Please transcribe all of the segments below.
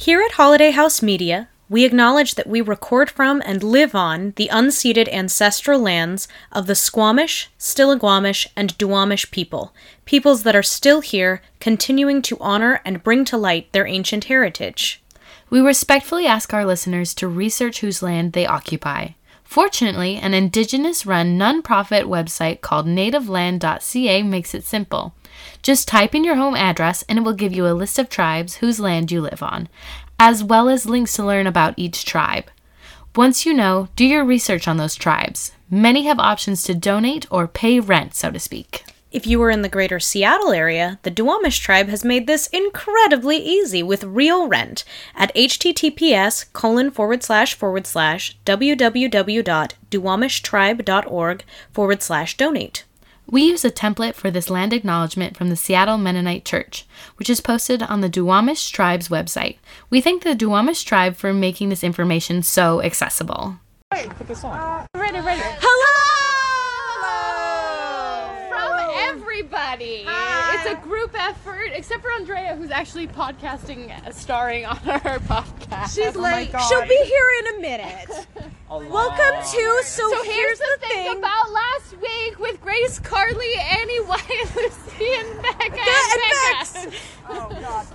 Here at Holiday House Media, we acknowledge that we record from and live on the unceded ancestral lands of the Squamish, Stillaguamish, and Duwamish people, peoples that are still here, continuing to honor and bring to light their ancient heritage. We respectfully ask our listeners to research whose land they occupy. Fortunately, an indigenous run nonprofit website called nativeland.ca makes it simple. Just type in your home address and it will give you a list of tribes whose land you live on, as well as links to learn about each tribe. Once you know, do your research on those tribes. Many have options to donate or pay rent, so to speak. If you are in the greater Seattle area, the Duwamish tribe has made this incredibly easy with real rent at https colon forward slash forward slash www.duwamishtribe.org forward slash donate. We use a template for this land acknowledgement from the Seattle Mennonite Church, which is posted on the Duwamish Tribe's website. We thank the Duwamish Tribe for making this information so accessible. Hey, put this on. ready, ready. Hello! From everybody. It's a group effort, except for Andrea, who's actually podcasting, uh, starring on our podcast. She's late. She'll be here in a minute. Welcome to So, So here's the thing, about last week with Grace, Carly, Annie, Wyatt, Lucy, and Becca. and Becca. Oh God.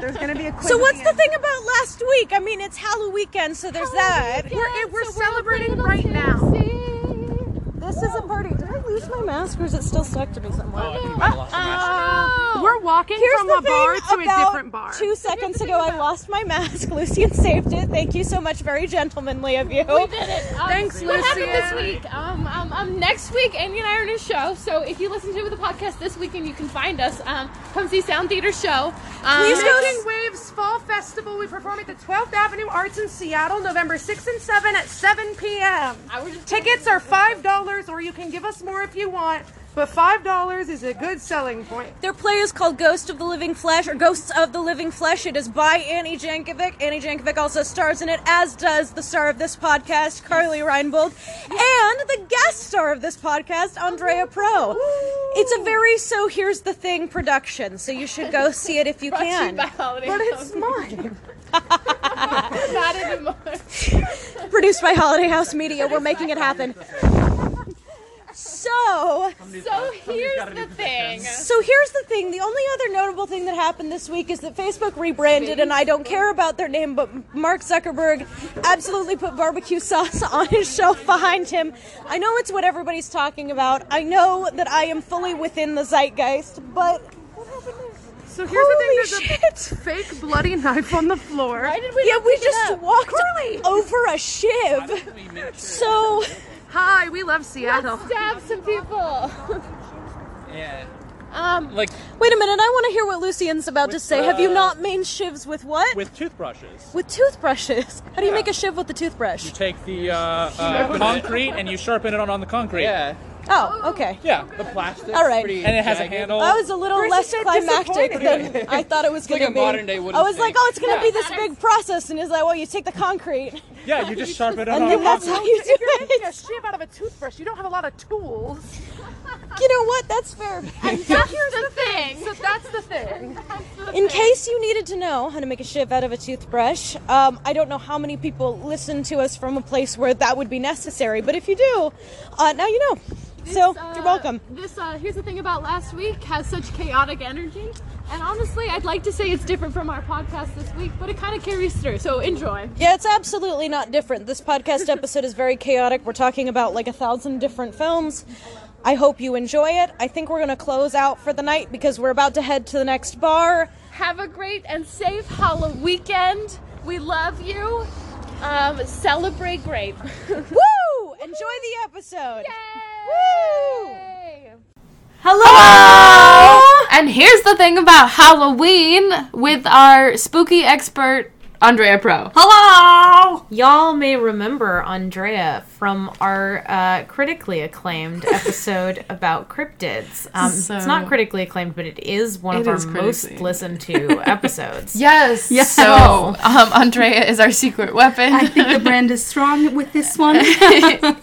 There's gonna be a quiz. So at what's the end. thing about last week? I mean, it's Halloween weekend, so there's that. We're- we're So celebrating a little right now. tipsy. This is a party. Did I lose my mask, or is it still stuck to me somewhere? Oh. We're walking Here's from the a bar thing to a different bar. Two seconds ago, I lost my mask. Lucian saved it. Thank you so much. Very gentlemanly of you. We did it. Um, Thanks, What happened this week? Um, um, um, next week, Andy and I are in a show. So if you listen to the podcast this weekend, you can find us. Um, come see Sound Theater show. Um, Please go Making Waves Fall Festival. We perform at the 12th Avenue Arts in Seattle, November 6th and 7 at 7 p.m. I was just- Tickets are five dollars, or you can give us more if you want. But five dollars is a good selling point. Their play is called Ghost of the Living Flesh, or Ghosts of the Living Flesh. It is by Annie Jankovic. Annie Jankovic also stars in it, as does the star of this podcast, Carly Reinbold, and the guest star of this podcast, Andrea Pro. It's a very So Here's the Thing production, so you should go see it if you can. But it's mine. Not anymore. Produced by Holiday House Media. We're making it happen. So, So here's the thing. So here's the thing. The only other notable thing that happened this week is that Facebook rebranded, and I don't care about their name, but Mark Zuckerberg absolutely put barbecue sauce on his shelf behind him. I know it's what everybody's talking about. I know that I am fully within the zeitgeist, but what happened there? So here's the thing: Holy there's a shit. fake bloody knife on the floor. Why did we Yeah, not we pick it just up? walked over a shiv. So, Hi, we love Seattle. Stab some people. Yeah. Um, Like wait a minute. I want to hear what Lucian's about to With, say. Have you uh, not made shivs with what? with toothbrushes. with toothbrushes. How do you Yeah. make a shiv with the toothbrush? You take the uh, uh, concrete and you sharpen it on, on the concrete. Yeah, Oh, okay. Yeah. the plastic. All right. Pretty And it has a jagged. handle. I was a little First less climactic than I thought it was going like to be. modern-day I was like, oh, it's going to be this big process, and he's like, well, you take the concrete, Yeah, you just sharpen it and on then the that's how concrete. you If you're do making a it. shiv out of a toothbrush, you don't have a lot of tools. You know what? That's fair. And that's the thing. So that's the thing. In case you needed to know how to make a shiv out of a toothbrush, um, I don't know how many people listen to us from a place where that would be necessary, but if you do, uh, now you know. So uh, you're welcome. This uh, here's the thing about last week has such chaotic energy, and honestly, I'd like to say it's different from our podcast this week, but it kind of carries through. So enjoy. Yeah, it's absolutely not different. This podcast episode is very chaotic. We're talking about like a thousand different films. I hope you enjoy it. I think we're going to close out for the night because we're about to head to the next bar. Have a great and safe Halloween weekend. We love you. Um, celebrate great. Woo! Enjoy the episode. Woo! Yay! Hello! And here's the thing about Halloween with our spooky expert, Andrea Pro. Hello! Y'all may remember Andrea from our uh, critically acclaimed episode about cryptids. Um, So- it's not critically acclaimed, but it is one It of our most listened to episodes. Yes. Yes. So, um, Andrea is our secret weapon. I think the brand is strong with this one.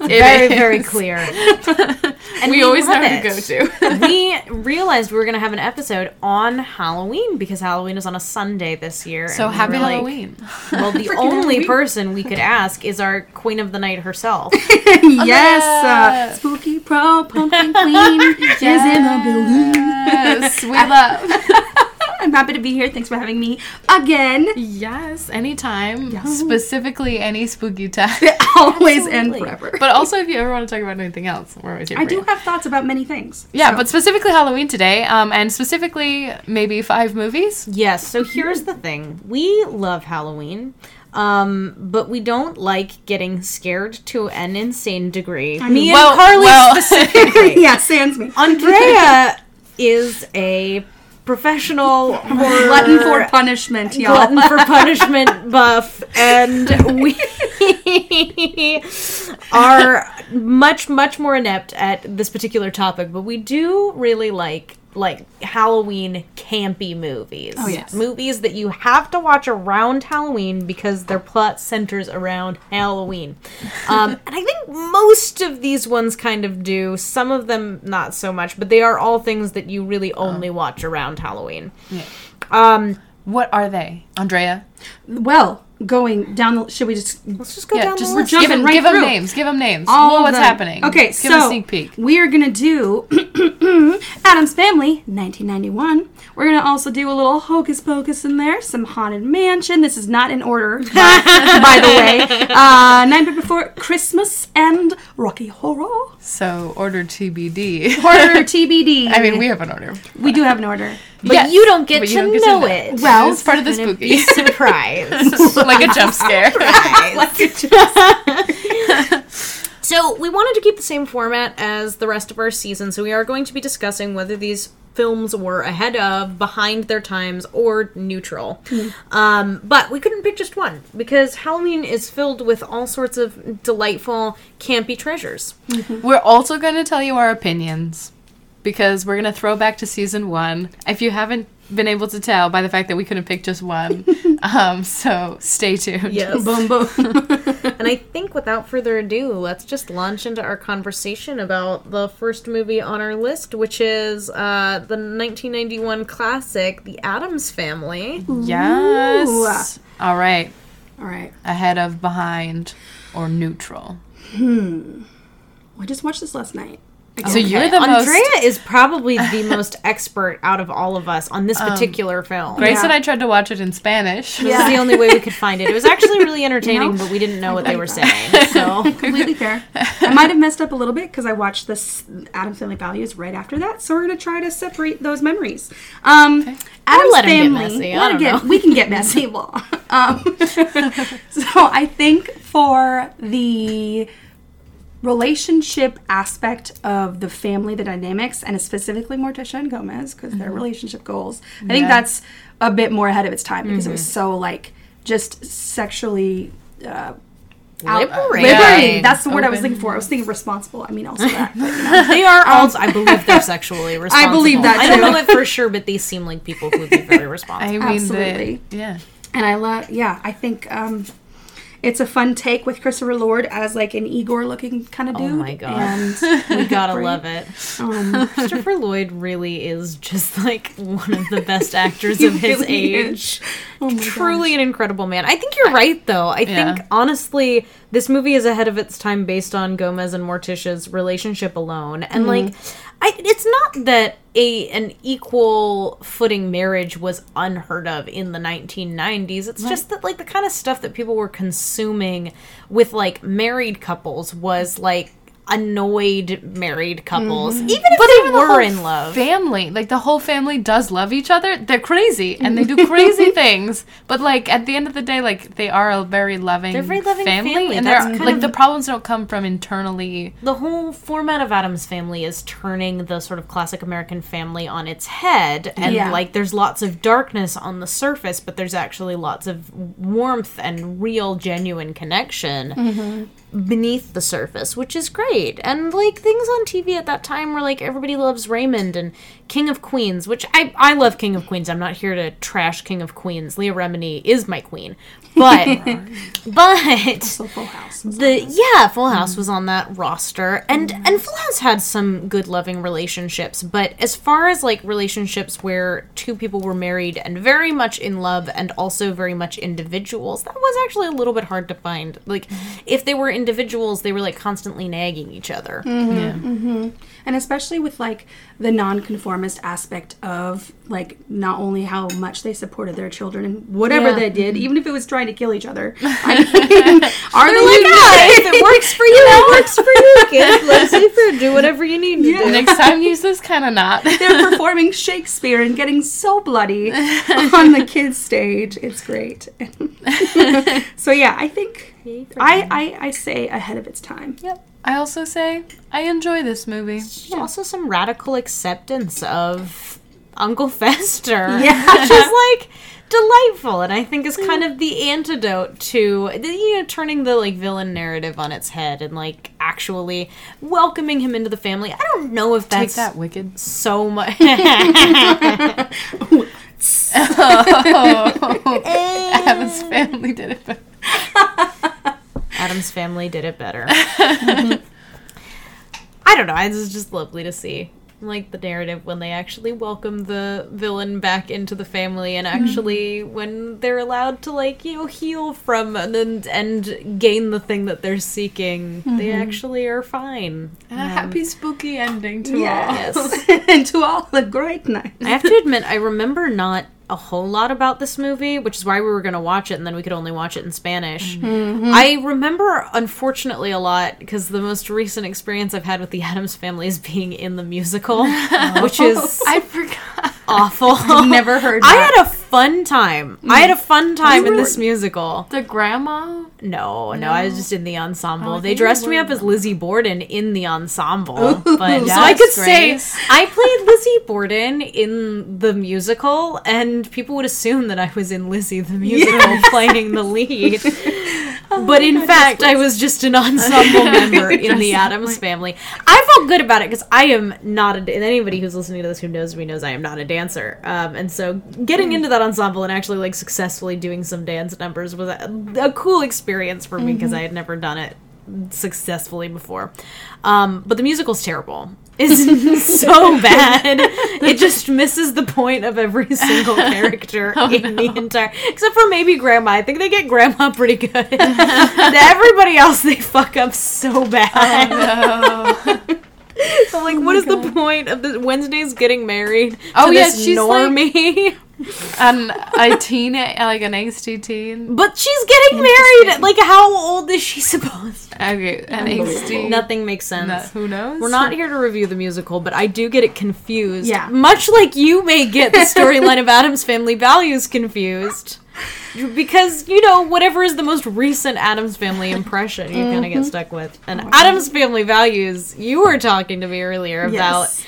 Very, is. very clear. And we, always know love who to go to. we realized we were going to have an episode on Halloween because Halloween is on a Sunday this year. so happy Halloween. like, Halloween. Well, the only person we could ask is our Queen of the Night herself. yes, uh, spooky pro pumpkin queen is in the building. Yes, we love. I'm happy to be here. Thanks for having me again. Yes, anytime. Specifically, any spooky time. Always and forever. But also, if you ever want to talk about anything else, we're always here. I for do you. have thoughts about many things. Yeah, so- but specifically Halloween today, um, and specifically maybe five movies. Yes, so here's the thing. We love Halloween. Um, but we don't like getting scared to an insane degree. Me and Well- Carly well- specifically. yeah, sans me. Andrea is a professional Glutton for punishment, y'all. glutton for punishment buff, and we are much much more inept at this particular topic. But we do really like like Halloween campy movies. Oh, yes. movies that you have to watch around Halloween because their plot centers around Halloween. Um, and I think most of these ones kind of do. Some of them not so much, but they are all things that you really only watch around Halloween. Um, What are they, Andrea? Well, going down the. Should we just let's just go Yeah, down just the we're list. jumping give, 'em- right give them names. Give them names. all well, what's them. happening? Okay, give so a sneak peek. we are gonna do Addams Family, 1991. We're gonna also do a little Hocus Pocus in there, some Haunted Mansion. This is not in order, by, by the way. Uh, Nightmare Before Christmas and Rocky Horror. So order TBD. order TBD. I mean, we have an order. we do have an order. But Yes, you don't get, but to, don't get to know know. it. Well, it's part of the spooky, Surprise. like a jump scare. So we wanted to keep the same format as the rest of our season, so we are going to be discussing whether these films were ahead of, behind their times, or neutral. Um, but we couldn't pick just one because Halloween is filled with all sorts of delightful, campy treasures. We're also going to tell you our opinions because we're going to throw back to season one. If you haven't been able to tell by the fact that we couldn't pick just one, um, so stay tuned. Yes. Boom, boom. and I think without further ado, let's just launch into our conversation about the first movie on our list, which is uh, the 1991 classic, The Addams Family. Yes. All right. All right. Ahead of, behind, or neutral. Hmm. I just watched this last night. So you're the Andrea most. Andrea is probably the most expert out of all of us on this Um, particular film. Grace Yeah. and I tried to watch it in Spanish. This is the only way we could find it. It was actually really entertaining, but we didn't know what they were saying. So completely fair. I might have messed up a little bit because I watched this Addams Family Values right after that, so we're gonna try to separate those memories. Um, Addams let 'em get Family, messy, I don't get- know. we can get messy. Well, um, so I think for the relationship aspect of the family, the dynamics, and specifically Morticia and Gomez, because their relationship goals, I think that's a bit more ahead of its time because it was so like just sexually. Uh, out- Liberating. liberating. That's the word I was Open. looking for. I was thinking responsible. I mean, also that. But, you know. they are also, I believe they're sexually responsible. I believe that, I don't too. know it for sure, but they seem like people who would be very responsible. I mean, Absolutely. The, yeah. and I love. Yeah, I think um, it's a fun take with Christopher Lloyd as like an Igor looking kind of dude. Oh my God. And we gotta love it. um, Christopher Lloyd really is just like one of the best actors of his really age. oh my Truly an incredible man. I think you're right, though. I Yeah. think honestly, this movie is ahead of its time based on Gomez and Morticia's relationship alone, and like, I, it's not that a an equal footing marriage was unheard of in the 1990s. It's just that like the kind of stuff that people were consuming with like married couples was like annoyed married couples, mm-hmm. even if But they even were whole in love. Family, like the whole family does love each other. They're crazy and they do crazy things. But like at the end of the day, like they are a very loving, They're very loving family, family. and they're like the problems don't come from internally. the whole format of Addams family is turning the sort of classic American family on its head. And Yeah. like there's lots of darkness on the surface, but there's actually lots of warmth and real genuine connection mm-hmm. Beneath the surface, which is great. And like things on TV at that time were like Everybody Loves Raymond and King of Queens, which I I love King of Queens. I'm not here to trash King of Queens. Leah Remini is my queen. But but So Full House. was the yeah full mm-hmm. house was on that roster. And mm-hmm. and full house had some good loving relationships. But as far as like relationships where two people were married and very much in love and also very much individuals that was actually a little bit hard to find. Like mm-hmm. if they were individuals they were like constantly nagging each other. And especially with like the nonconformist aspect of like not only how much they supported their children and whatever Yeah. they did, even if it was trying to kill each other. I mean, are they like, unique? "Ah, if it works for you it works for you kid laissez faire do whatever you need to do Next time, use this kind of knot. They're performing Shakespeare and getting so bloody on the kids' stage. It's great. so yeah, I think I, I I say ahead of its time. Yep. I also say I enjoy this movie. also some radical acceptance of Uncle Fester. Yeah. Which is like delightful and I think is kind of the antidote to you know turning the like villain narrative on its head and like actually welcoming him into the family. I don't know if Take that's that, Wicked. so much oh. Addams family did it. Addams family did it better. I don't know. It's just lovely to see. Like the narrative when they actually welcome the villain back into the family, and mm-hmm. actually when they're allowed to like you know heal from and and, gain the thing that they're seeking, they mm-hmm. actually are fine. And a happy, um, spooky ending to all. Yes. and to all the great night. I have to admit, I remember not a whole lot about this movie, which is why we were going to watch it and then we could only watch it in Spanish. Mm-hmm. Mm-hmm. I remember, unfortunately, a lot because the most recent experience I've had with the Addams family is being in the musical, which is oh, I forgot. awful. Never heard I had a fun time. I had a mm. fun time in this musical. The grandma? No, no, I was just in the ensemble. Oh, I they dressed me up as Lizzie Borden in the ensemble, but so I That's could say. I played Lizzie Borden in the musical, and people would assume that I was in Lizzie the musical playing the lead. but in fact, I was just an ensemble member in the Addams family. I felt good about it because I am not a. And anybody who's listening to this who knows me knows I am not a dancer. Um, and so getting into that ensemble and actually like successfully doing some dance numbers was a, a cool experience for me because I had never done it successfully before. Um, but the musical's terrible. It's so bad. It just misses the point of every single character oh, in the entire, except for maybe Grandma. I think they get Grandma pretty good. Everybody else they fuck up so bad. Oh, so like, what oh is the point of the Wednesday's getting married? Oh, yeah, this she's like- And a teen, like an angsty teen. but she's getting married. Like, how old is she supposed? to Okay, an angsty. Nothing makes sense. No, who knows? We're not here to review the musical, but I do get it confused. Yeah. Much like you may get the storyline of Addams Family Values confused. Because, you know, whatever is the most recent Addams Family impression, you kind of get mm-hmm. stuck with. And mm-hmm. Addams Family Values, you were talking to me earlier about Yes.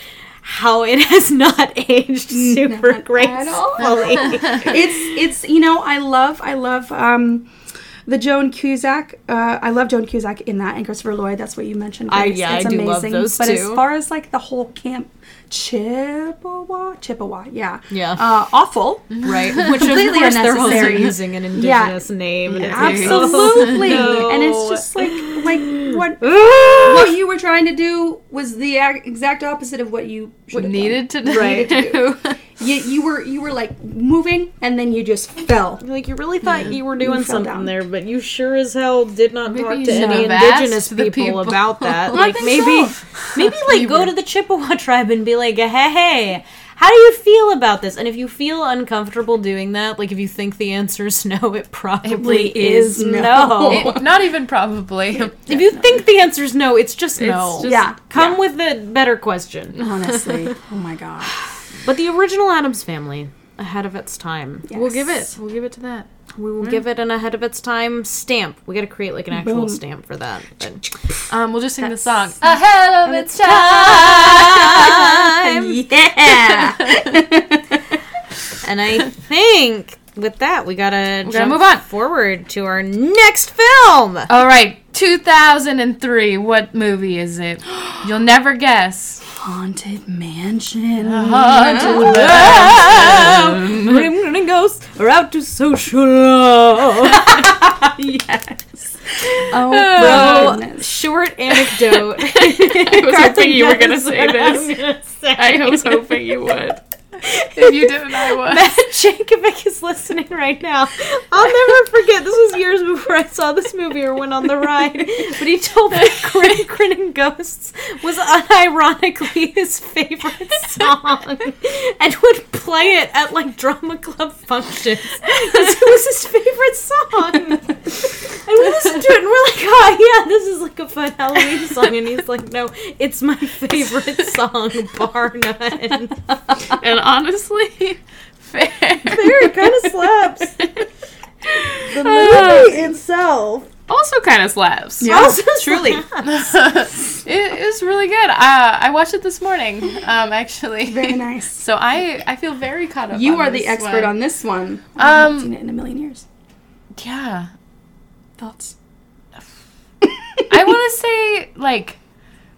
How it has not aged super gracefully. it's it's you know I love I love um the Joan Cusack. Uh, I love Joan Cusack in that, and Christopher Lloyd. That's what you mentioned. I- Grace. yeah, it's I do love amazing. those But as far as like the whole camp, Chippewa, Chippewa, yeah, Yeah. uh, awful. Right? Which of Completely also unnecessary. using an indigenous name. And it's Absolutely, no. and it's just like like what what you were trying to do was the exact opposite of what you should have needed to do. Right. Done. You, you were you were like moving, and then you just fell. Like you really thought you were doing fell something down. there, but you sure as hell did not Maybe talk you to should any have asked indigenous the people, people. about that. I like think maybe, so. maybe like go to the Chippewa tribe and be like, hey, hey, how do you feel about this? And if you feel uncomfortable doing that, like if you think the answer is no, it probably is, is no. no. It- not even probably. if you think the answer is no, it's just no. just- Yeah, Come yeah. with a better question. Honestly, oh my god. But the original Addams Family, ahead of its time. We'll give it. We'll give it to that. We will give it an ahead of its time stamp. We got to create like an actual Boom. stamp for that. But Um, we'll just sing the song. ahead of its time. Yeah. and I think with that we gotta, gotta jump move on. forward to our next film. All right. 2003. What movie is it? You'll never guess. Haunted Mansion. Haunted mansion. Ring ghosts are out to social yes. Oh, oh, goodness. short anecdote. I was hoping you were gonna say this. I was hoping you would. If you didn't, I would. Matt Jankovic is listening right now. I'll never forget. This was years before I saw this movie or went on the ride. But he told me Grim Grinning Ghosts was unironically his favorite song and would play it at like drama club functions because it was his favorite song. And we listened to it and we're like, oh yeah, this is like a fun Halloween song. And he's like, no, it's my favorite song, bar none. And honestly, fair. There, it kind of slaps. The movie itself Also, kind of slaps. Yeah, also truly. it is really good. Uh, I watched it this morning, um, actually. Very nice. So I, I feel very caught up. You are the expert one. on this one. I haven't Um, seen it in a million years. Yeah, Thoughts? I want to say like.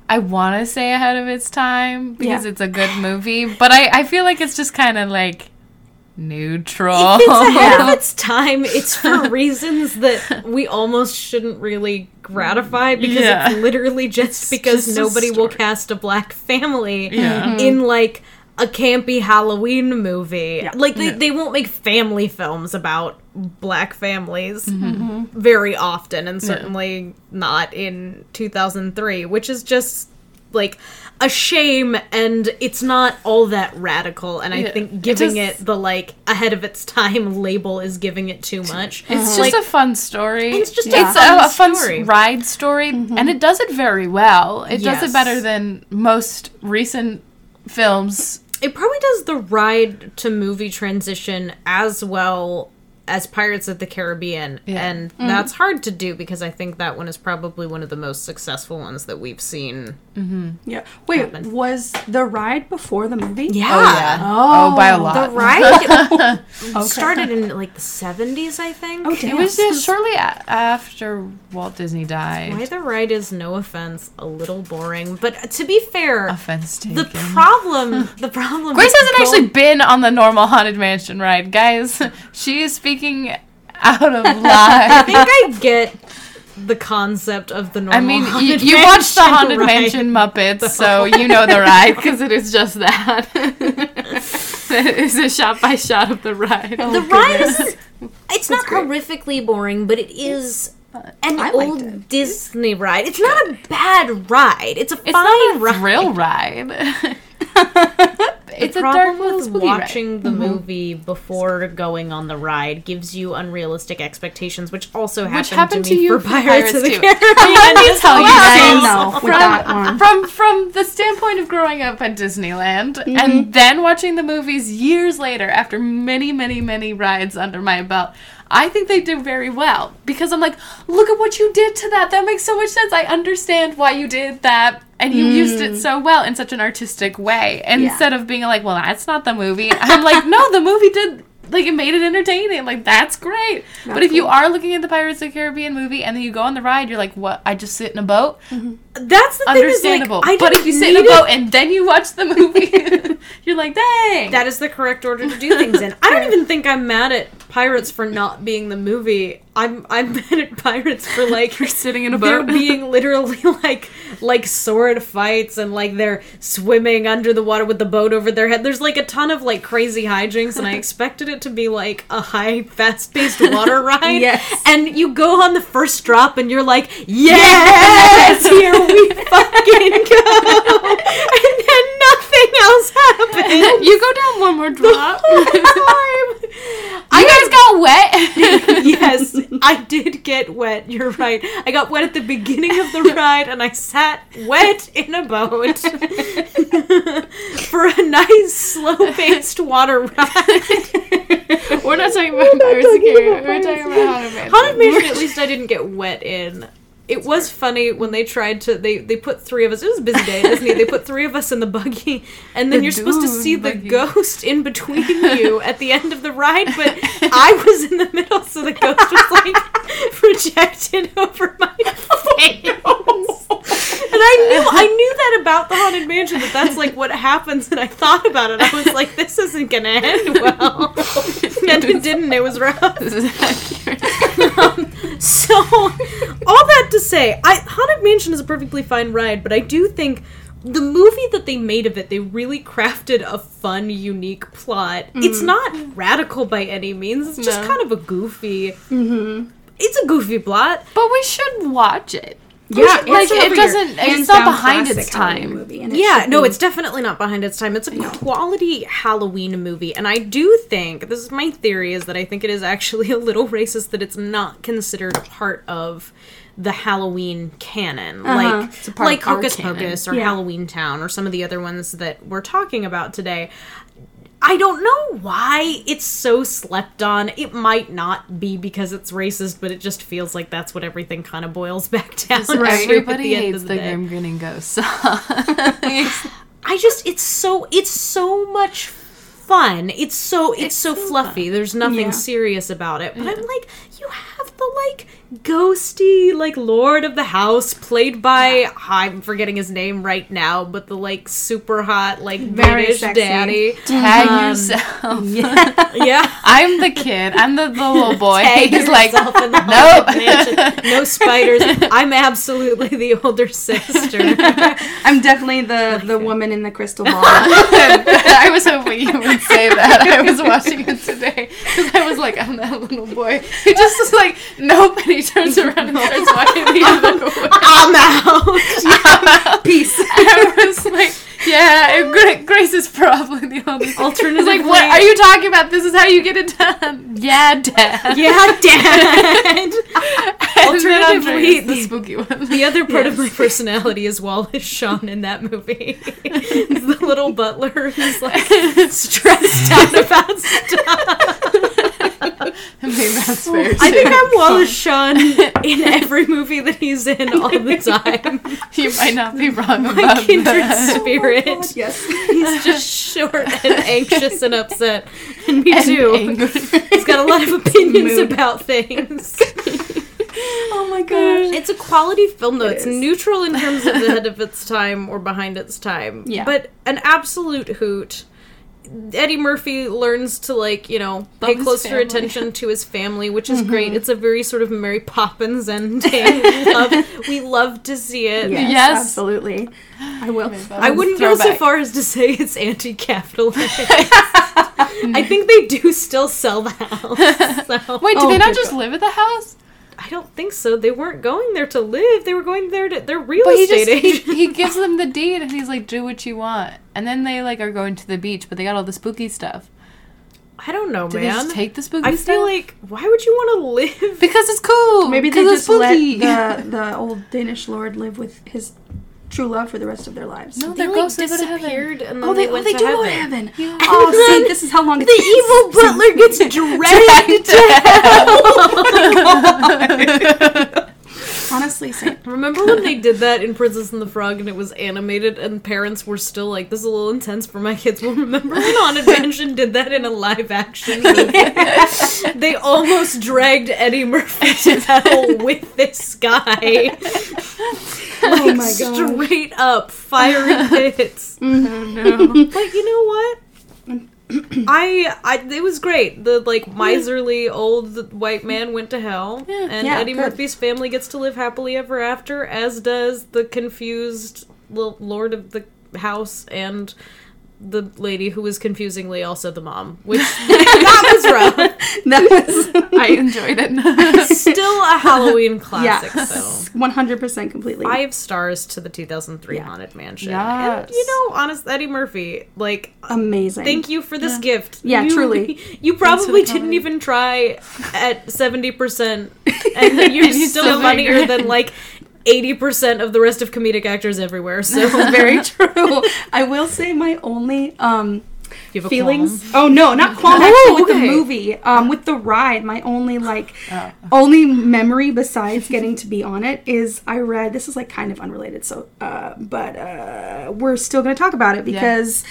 I want to say ahead of its time because Yeah. it's a good movie, but I, I feel like it's just kind of like neutral. it's ahead of its time. It's for reasons that we almost shouldn't really gratify because Yeah. it's literally just because just nobody will cast a black family Yeah. in mm-hmm. like a campy Halloween movie. Like they, they won't make family films about black families mm-hmm. Mm-hmm. very often and certainly not in 2003, which is just like a shame and it's not all that radical and I Yeah. think It giving just- it the like ahead of its time label is giving it too much. It's like just a fun story. It's just a it's fun a, a fun story. ride story, mm-hmm. and it does it very well. It does it better than most recent films. It probably does the ride to movie transition as well as Pirates of the Caribbean. Yeah. And mm. that's hard to do because I think that one is probably one of the most successful ones that we've seen. Mm-hmm. Yeah. Wait, Happened. was the ride before the movie? Yeah. Oh, oh, oh by a lot. The ride started in like the 70s, I think. Oh, it was uh, just shortly a- after Walt Disney died. Why died. the ride is, no offense, a little boring. But uh, to be fair, Offense taken. the problem, the problem. Grace hasn't actually been on the normal haunted mansion ride, guys. She is speaking out of I think I get the concept of the normal. I mean, you, Haunted you watched the Haunted ride. Mansion Muppets, so you know the ride because it is just that. it is a shot by shot of the ride. The ride is. It's not horrifically boring, but it is an I old it. Disney ride. It's not a bad ride. It's a It's fine not a ride. thrill ride. it's the a dark with spooky ride. watching the movie before going on the ride gives you unrealistic expectations, which also happened, Which happened to to me you for Pirates, Pirates of the too. Caribbean. Let me tell you, guys, with from, that one. from from the standpoint of growing up at Disneyland Mm-hmm. and then watching the movies years later after many many many rides under my belt I think they did very well because I'm like look at what you did to that. That makes so much sense. I understand why you did that and you used it so well in such an artistic way Mm. Yeah. instead of being like well that's not the movie. I'm like no the movie did like it made it entertaining. Like that's great. But if you are looking at the Pirates of the Caribbean movie and then you go on the ride you're like what? I just sit in a boat That's the thing. Is understandable. like, but if you sit in a need it- boat and then you watch the movie, you're like, dang. That is the correct order to do things in. I don't even think I'm mad at Pirates for not being the movie. I'm I'm mad at Pirates for like You're sitting in a boat. there boat. being literally like like sword fights and like they're swimming under the water with the boat over their head. There's like a ton of like crazy hijinks, and I expected it to be like a high, fast paced water ride. Yes. And you go on the first drop, and you're like, yes, here we fucking go, and then nothing else happens. you go down one more drop. time. you guys got wet. yes, I did get wet. You're right. I got wet at the beginning of the ride, and I sat wet in a boat for a nice, slow-paced water ride. We're not talking about Pirates of the Caribbean. We're talking about Haunted Mansion. Haunted Mansion, at least I didn't get wet in. It was funny when they tried to they they put three of us. It was a busy day at Disney. They put three of us in the buggy, and then The you're supposed to see the ghost in between you at the end of the ride. But I was in the middle, so the ghost was like projected over my face. Mansion that about the Haunted Mansion, but that's like what happens, and I thought about it. I was like, this isn't gonna end well, and it didn't. It was rough. Um, so, all that to say, I Haunted Mansion is a perfectly fine ride, but I do think the movie that they made of it, they really crafted a fun, unique plot. It's mm-hmm. not radical by any means. It's just No. kind of a goofy. Mm-hmm. It's a goofy plot. But we should watch it. Yeah, like it doesn't. It's not behind its time. Movie, it Yeah, no, be- it's definitely not behind its time. It's a quality Halloween movie, and I do think this is my theory is that I think it is actually a little racist that it's not considered a part of the Halloween canon, uh-huh. like It's a part like of Hocus. Pocus or Yeah. Halloween Town or some of the other ones that we're talking about today. I don't know why it's so slept on. It might not be because it's racist, but it just feels like that's what everything kind of boils back down to Everybody the end hates of the, the day. Grim Grinning Ghost. I just it's so it's so much fun. It's so it's, so, fluffy. There's nothing Yeah. serious about it. But I'm like, you have the like ghosty like lord of the house played by I'm forgetting his name right now, but the like super hot like Very sexy. daddy. Tag Um, yourself. Yeah. I'm the kid. I'm the, the little boy. Tag He's like, yourself in the nope. No spiders. I'm absolutely the older sister. I'm definitely the the woman in the crystal ball. I was hoping you would say that. I was watching it today because I was like, I'm that little boy. He just is like, nope, and he turns around and starts walking the other way. I'm out. Peace. I was like, yeah, Gra- Grace is probably the oldest. He's Alternatively, like, what are you talking about? This is how you get it done. Yeah, Dad. Yeah, dad. And Alternatively, the the- spooky one. The other part of my personality is Wallace Shawn in that movie. The little butler who's like stressed out about stuff. I mean, that's fair too. I think I'm Wallace Shawn in every movie that he's in all the time. You might not be wrong My about kindred that. spirit. Oh yes. He's just short and anxious and upset. And me And too. angry. He's got a lot of opinions Mood. about things. Oh my gosh. It's a quality film, though. It it's is. neutral in terms of ahead of its time or behind its time. Yeah. But an absolute hoot. Eddie Murphy learns to like you know pay Love his closer attention to his family, which is Mm-hmm. great. It's a very sort of Mary Poppins ending. we, love, we love to see it. Yes, Yes. absolutely. I will. I wouldn't go so far as to say it's anti-capitalist. I think they do still sell the house. So. Wait, do Oh, they not just God. live at the house? I don't think so. They weren't going there to live. They were going there to. They're real But he estate just he, he gives them the deed and he's like, do what you want. And then they like are going to the beach, but they got all the spooky stuff. I don't know, Did man. they just take the spooky I stuff? feel like why would you want to live? because it's cool. Maybe they 'cause it's just let spooky. the, the old Danish lord live with his true love for the rest of their lives. no, They they're like ghosts that go to heaven. disappeared and oh, then Oh, they, they, oh, went they to do heaven. go to heaven. Yeah. Oh, oh see, this is how long it The takes. evil butler gets dragged to hell. Honestly, same. Remember when they did that in Princess and the Frog and it was animated and parents were still like, "This is a little intense for my kids." Well, remember when Haunted Mansion did that in a live action movie? they almost dragged Eddie Murphy to hell with this guy. Oh my god. Straight up fiery pits. Mm-hmm. But you know what? I, I, it was great. The like miserly old white man went to hell, and Yeah, Eddie good. Murphy's family gets to live happily ever after, as does the confused l- lord of the house and the lady who was confusingly also the mom, which that was rough. That was I enjoyed it. Still a Halloween classic, yes, though. one hundred percent completely. Five stars to the 2003 Yeah. Haunted Mansion. And, Yes. you know, honest Eddie Murphy, like, Amazing. thank you for this gift. Yeah, You- truly. You probably didn't comment. even try at 70%, and you're you're still still funnier than, like, 80% of the rest of comedic actors everywhere. So, Very true. I will say my only um you have a feelings. qualm? Oh no, not qualm. Oh, with the movie, um, with the ride, my only like, only memory besides getting to be on it is I read. This is like kind of unrelated, so uh, but uh, we're still gonna talk about it because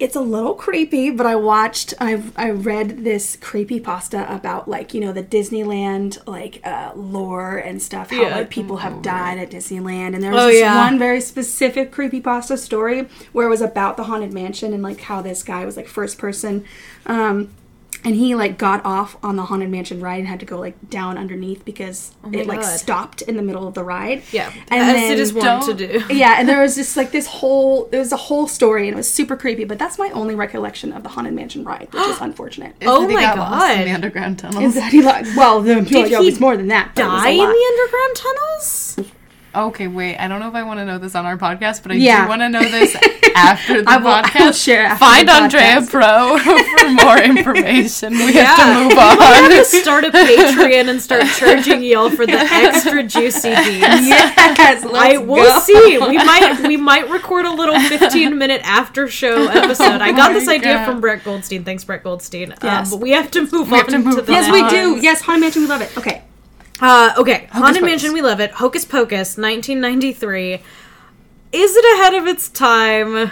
it's a little creepy, but I watched, I've, I read this creepy pasta about like, you know, the Disneyland like uh, lore and stuff, how Yeah. like people have died at Disneyland. And there was Oh, this yeah. one very specific creepy pasta story where it was about the Haunted Mansion and like how this guy was like first person. Um, and he like got off on the haunted mansion ride and had to go like down underneath because oh it like Oh God. stopped in the middle of the ride. Yeah, and as then it is wont to do. yeah, and there was just like this whole there was a whole story and it was super creepy. But that's my only recollection of the haunted mansion ride, which is unfortunate. Oh my got lost in God. the underground tunnels. Is that he like well the Did like, oh, he more than that. but it was a Die in the underground tunnels? Okay, wait. I don't know if I want to know this on our podcast, but I Yeah. do want to know this after the I will- I will share after Find Andrea podcast. Pro for more information. We Yeah. have to move on. We have to start a Patreon and start charging y'all for the extra juicy deeds. Yes, I will go. see. We might we might record a little 15 minute after show episode. I got Oh this my idea from Brett Goldstein. Thanks, Brett Goldstein. Yes. Um, but we have to move have on to move to the Yes, we do. Yes, haunted mansion, we love it. Okay, Uh, okay, Haunted Pocus. Mansion, we love it. Hocus Pocus, 1993. Is it ahead of its time?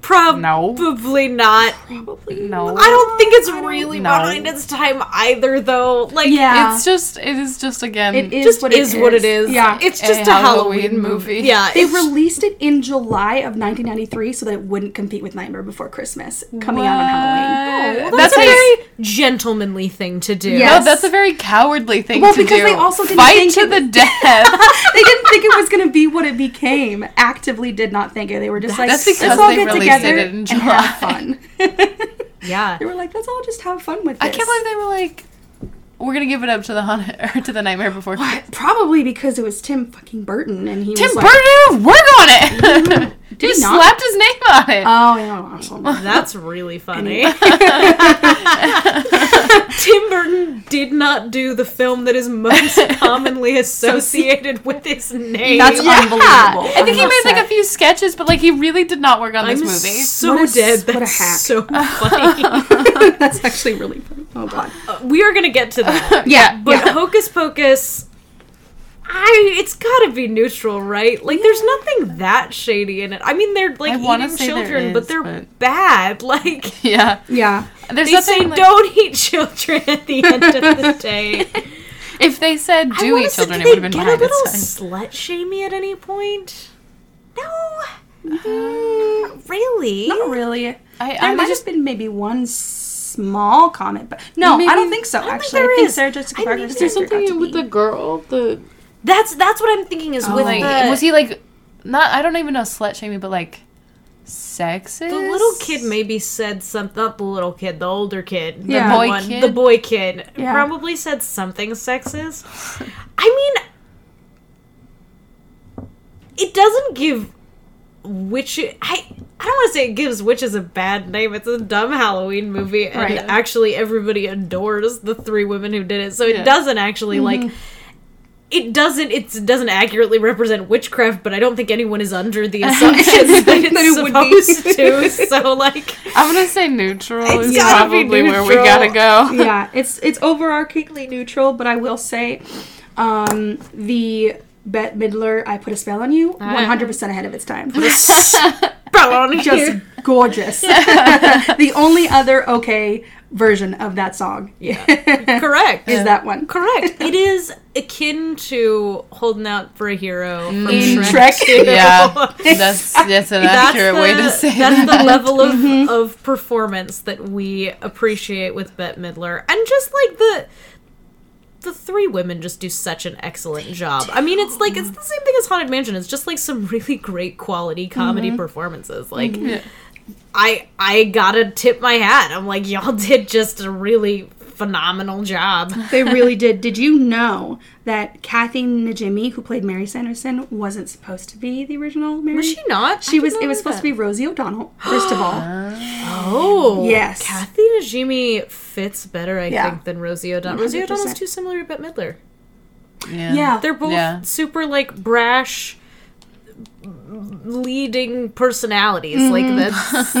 Probably not. Probably no. I don't think it's really No. behind its time either, though. Like, yeah, It's just, it is just again. it is just what is what it is. Yeah, it's just a, Halloween, Halloween movie. movie. Yeah, They released it in July of 1993 so that it wouldn't compete with Nightmare Before Christmas coming out on Halloween. Oh, well, that's, That's a very gentlemanly thing to do. Yes. No, that's a very cowardly thing Well, to because do. they also didn't Fight think to it the death. they didn't think it was going to be what it became. Actively did not think it. They were just like, That's because let's all they get released together it and have fun. Yeah. they were like, let's all just have fun with this. I can't believe they were like, we're gonna give it up to the haunted or to the Nightmare Before Christmas. Probably because it was Tim fucking Burton and he Tim was like, Burton, work on it. Did he he not? slapped his name on it. Oh, yeah. That's really funny. Tim Burton did not do the film that is most commonly associated with his name. That's unbelievable. I think he I'm made like a few sketches, but like he really did not work on I'm this movie. so What a s- dead. what a That's hack. so funny. That's actually really funny. Oh, uh, God. we are gonna get to that. Yeah, But yeah. Hocus Pocus, I it's gotta be neutral, right? Like, there's nothing that shady in it. I mean, they're like eating say there children, but they're but- bad. Like, Yeah, Yeah. there's they say like- don't eat children at the end of the day. if they said do eat children, did it would have been get a behind little its slut shamey at any point? No. Mm, really? Not really. I, There I might just have been maybe one small comment, but no, I don't think so. I don't think actually, there I think is. Sarah Jessica I Parker's think Is there something with be- the girl? The That's that's what I'm thinking is oh, with like the was he like not? I don't even know slut shaming, but like sexist. The little kid maybe said something. Not the little kid, the older kid, the Yeah. Boy one, kid? the boy kid, Yeah. probably said something sexist. I mean, it doesn't give witch. I I don't want to say it gives witches a bad name. It's a dumb Halloween movie, and Right. actually everybody adores the three women who did it. So it Yeah. doesn't actually like. Mm-hmm. It doesn't. It doesn't accurately represent witchcraft, but I don't think anyone is under the assumption that it's That it would be. supposed to. So, like, I'm gonna say neutral It's is gotta be probably where we gotta go. yeah, it's it's overarchingly neutral, but I will say, um, the Bette Midler, "I Put a Spell on You," one hundred percent ahead of its time. Spell on Just gorgeous. the only other okay version of that song Yeah. correct. is that one. Correct. It is akin to holding out for a hero from mm. In Shrek. Shrek. 2. Yeah, that's that's an That's accurate the, way to say that's that. the level of, mm-hmm. of performance that we appreciate with Bette Midler, and just like the the three women just do such an excellent job. I mean, it's like it's the same thing as Haunted Mansion. It's just like some really great quality comedy mm-hmm. performances. Like, mm-hmm. I I gotta tip my hat. I'm like, y'all did just a really phenomenal job. They really did. Did you know that Kathy Najimy, who played Mary Sanderson, wasn't supposed to be the original Mary? Was she not? She was. It was supposed to be Rosie O'Donnell. First of all, Oh, Yes. Kathy Najimy fits better, I Yeah. think, than Rosie O'Donnell. Rosie 100%. O'Donnell's too similar to Bette Midler. yeah. yeah, They're both Yeah. super like brash, leading personalities. Like mm-hmm. that's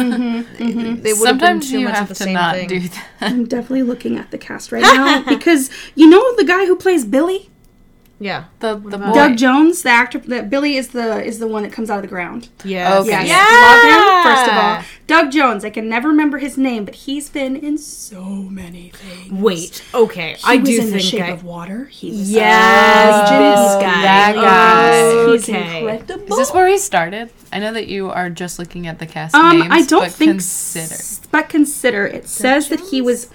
they would have been Sometimes too you much of have the to same not thing. do that. I'm definitely looking at the cast right now because you know the guy who plays Billy. Yeah. The the boy. Doug Jones, the actor, that Billy is the is the one that comes out of the ground. Yes. Okay. Yes, Yeah. love him. First of all, Doug Jones. I can never remember his name, but he's been in so many things. Wait. Okay. He I was do in think The Shape I- of Water. He was Yes, this guy. that guy. He's Okay. incredible. Is this where he started? I know that you are just looking at the cast Um, names. I don't but think. Consider. s- But consider. It says that he was.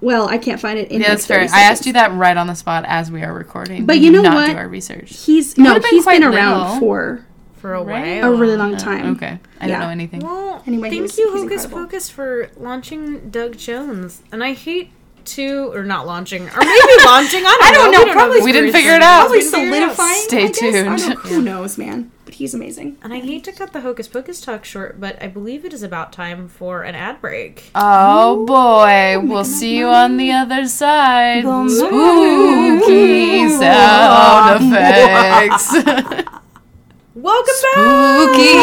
Well, I can't find it in. Yeah, that's fair. 30 I asked you that right on the spot as we are recording. But you know not what? Do our research. He's no. been He's been quite around little. for for a Right? while. a really long uh, time. Okay, I Yeah. don't know anything. Well, Anyway, thank was- you, he's Hocus incredible. Pocus, for launching Doug Jones. And I hate to, or not launching, or maybe launching. I don't, I don't know, We don't probably- this We didn't figure it out. Probably We didn't figure it out. solidifying. Stay I guess. I don't- tuned. who knows, man? But he's amazing. And I hate to cut the Hocus Pocus talk short, but I believe it is about time for an ad break. Oh boy, we'll see you on the other side. Spooky sound effects. Welcome back. Spooky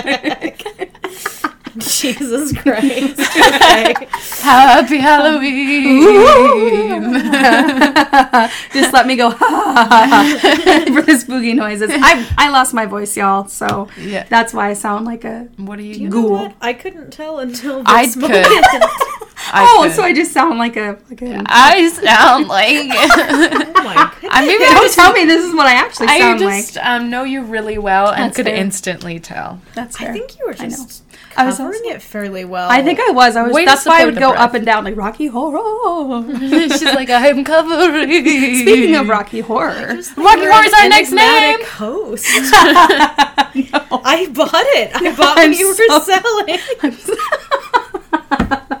intro. Back! Jesus Christ. Okay. Happy Halloween. Just let me go for the spooky noises. I I lost my voice, y'all. So Yeah. that's why I sound like a. What are you? You Ghoul. I couldn't tell until I this could. I oh, could. so I just sound like a like a. I sound like. Oh my goodness. I maybe I Don't just, tell me this is what I actually sound like. I just um, know you really well and That's could fair. instantly tell. like. That's I think you were just I was covering it fairly well. I think I was. I was. Way that's why I would go breath. up and down like Rocky Horror. She's like, I'm covering. Speaking of Rocky Horror, Rocky Horror is our next name. enigmatic host. I bought it. I bought I'm what you were so- selling.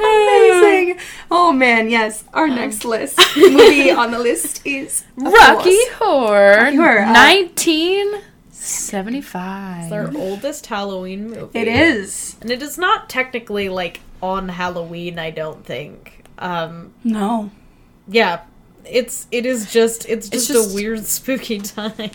amazing. Oh, oh man, yes. Our um. next list movie on the list is Rocky Horror, Rocky Horror, uh, uh, 1975. Our oldest Halloween movie. It is. and it is not technically like on Halloween. I don't think. Um, No. yeah, it's it is just it's just, just- a weird spooky time. and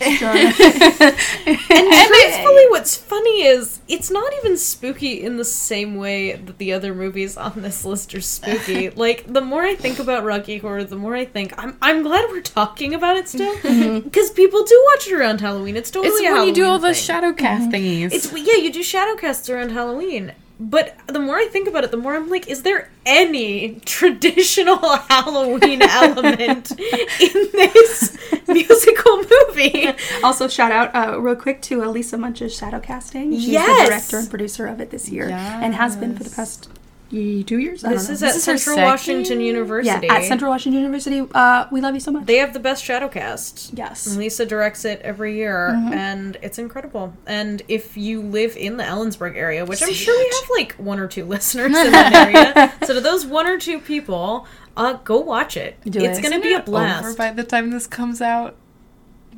truthfully, what's funny is it's not even spooky in the same way that the other movies on this list are spooky. like the more I think about Rocky Horror, the more I think I'm I'm glad we're talking about it still mm-hmm. because people do watch it around Halloween. It's totally It's when you do all the shadow cast thingies. It's yeah, you do shadow casts around Halloween. But the more I think about it, the more I'm like, is there any traditional Halloween element in this musical movie? Also, shout out uh, real quick to Elisa Munch's shadow casting. She's Yes! the director and producer of it this year, and has been for the past two years. I This don't is know. at This is her Central second? Washington yeah, University. at Central Washington University. Uh, we love you so much. They have the best shadow cast. yes. Lisa directs it every year, Mm-hmm. and it's incredible. And if you live in the Ellensburg area, which I'm sure we have like one or two listeners in that area, so to those one or two people, uh, go watch it. Do it's it. gonna be a Over blast. by the time this comes out.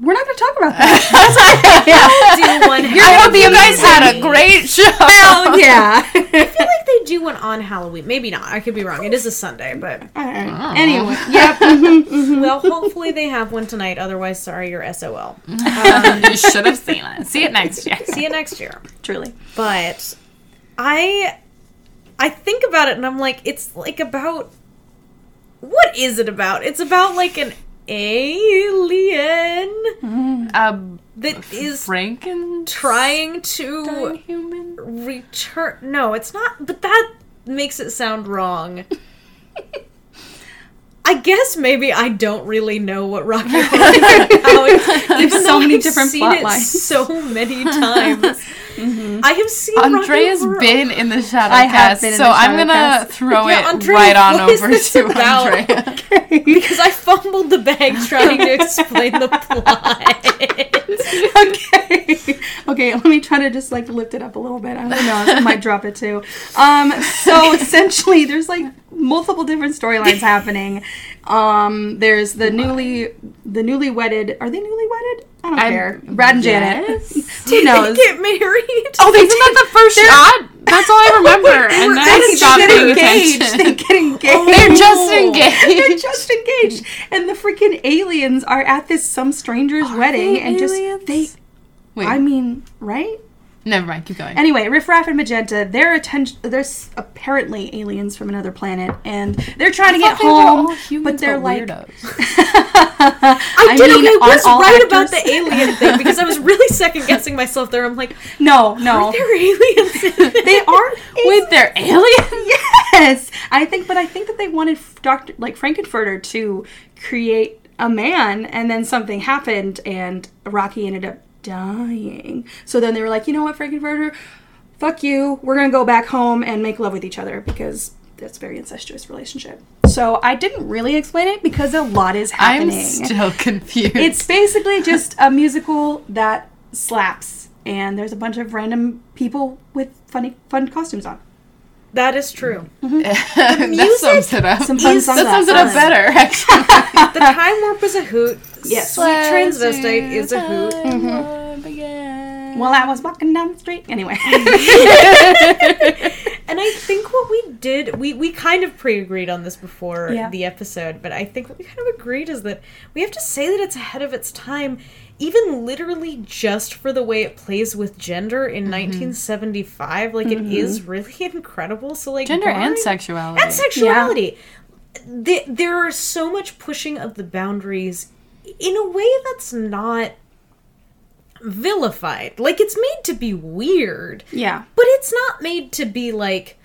We're not going to talk about that. do one. I hope you guys had a great show. Hell yeah. I feel like they do one on Halloween. Maybe not. I could be wrong. It is a Sunday, but Alright. Anyway, yep. mhm. well, hopefully they have one tonight. Otherwise, sorry, you're SOL. you should have seen it. See it next year. See you next year. Truly. But I I think about it and I'm like, it's like about what is it about? It's about like an alien Um, that is Franken trying to human. return. No, it's not. But that makes it sound wrong. I guess maybe I don't really know what Rocky Horror is about, even so though many I've different seen plot it lines. so many times. I have seen Andrea's Rocky Horror. been in the shadow I have cast, been in so the I'm gonna cast. throw Yeah, it Andrea, right on over to about? Andrea. because I fumbled the bag trying to explain the plot. okay. Okay, let me try to just like lift it up a little bit. I don't know, I might drop it too. Um, so essentially, there's like multiple different storylines happening. Um, there's the newly, the newly wedded. Are they newly wedded? I don't I'm- care. Brad and Janet. Who knows? They get married. Oh, they Isn't that the first shot? That's all I remember. and then I They stopped get paying engaged. attention. They get engaged. They're just engaged. They're just engaged, and the freaking aliens are at this some stranger's wedding, they and just they. Wait, I mean, right? Never mind. Keep going. Anyway, Riff Raff and Magenta, they're attention. There's apparently aliens from another planet, and they're trying to get They were home, all humans, but they're like, weirdos. I, did mean, okay. aren't Was all right actors- about the alien thing because I was really second guessing myself there. I'm like, no, no, there are aliens. in they aren't. Wait, they're aliens? yes, I think, but I think that they wanted Doctor like Frank-N-Furter to create a man, and then something happened, and Rocky ended up dying. So then they were like, you know what, Frank-N-Furter, fuck you. We're gonna go back home and make love with each other because that's a very incestuous relationship. So I didn't really explain it because a lot is happening. I'm still confused. It's basically just a musical that slaps, and there's a bunch of random people with funny, fun costumes on. that is true. Mm-hmm. that sums it up. Some fun is- songs that sums it up better, actually. The time warp is a hoot. Yes. Sweet transvestite is a hoot. While mm-hmm. I was walking down the street, anyway. And I think what we did, we, we kind of pre agreed on this before Yeah. the episode, but I think what we kind of agreed is that we have to say that it's ahead of its time, even literally just for the way it plays with gender in mm-hmm. 1975. Like, it mm-hmm. is really incredible. So, like, Gender and sexuality. and sexuality. The- there are so much pushing of the boundaries in a way that's not vilified. Like it's made to be weird, yeah. but it's not made to be like,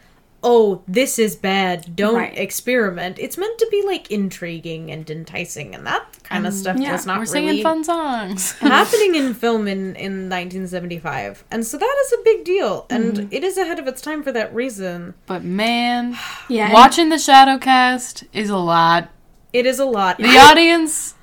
oh, this is bad. Don't Right. experiment. It's meant to be like intriguing and enticing, and that kind of stuff yeah, was not We're really singing fun songs. happening in film in in 1975, and so that is a big deal, and Mm-hmm. it is ahead of its time for that reason. But man, Yeah. watching the shadow cast is a lot. It is a lot. The audience,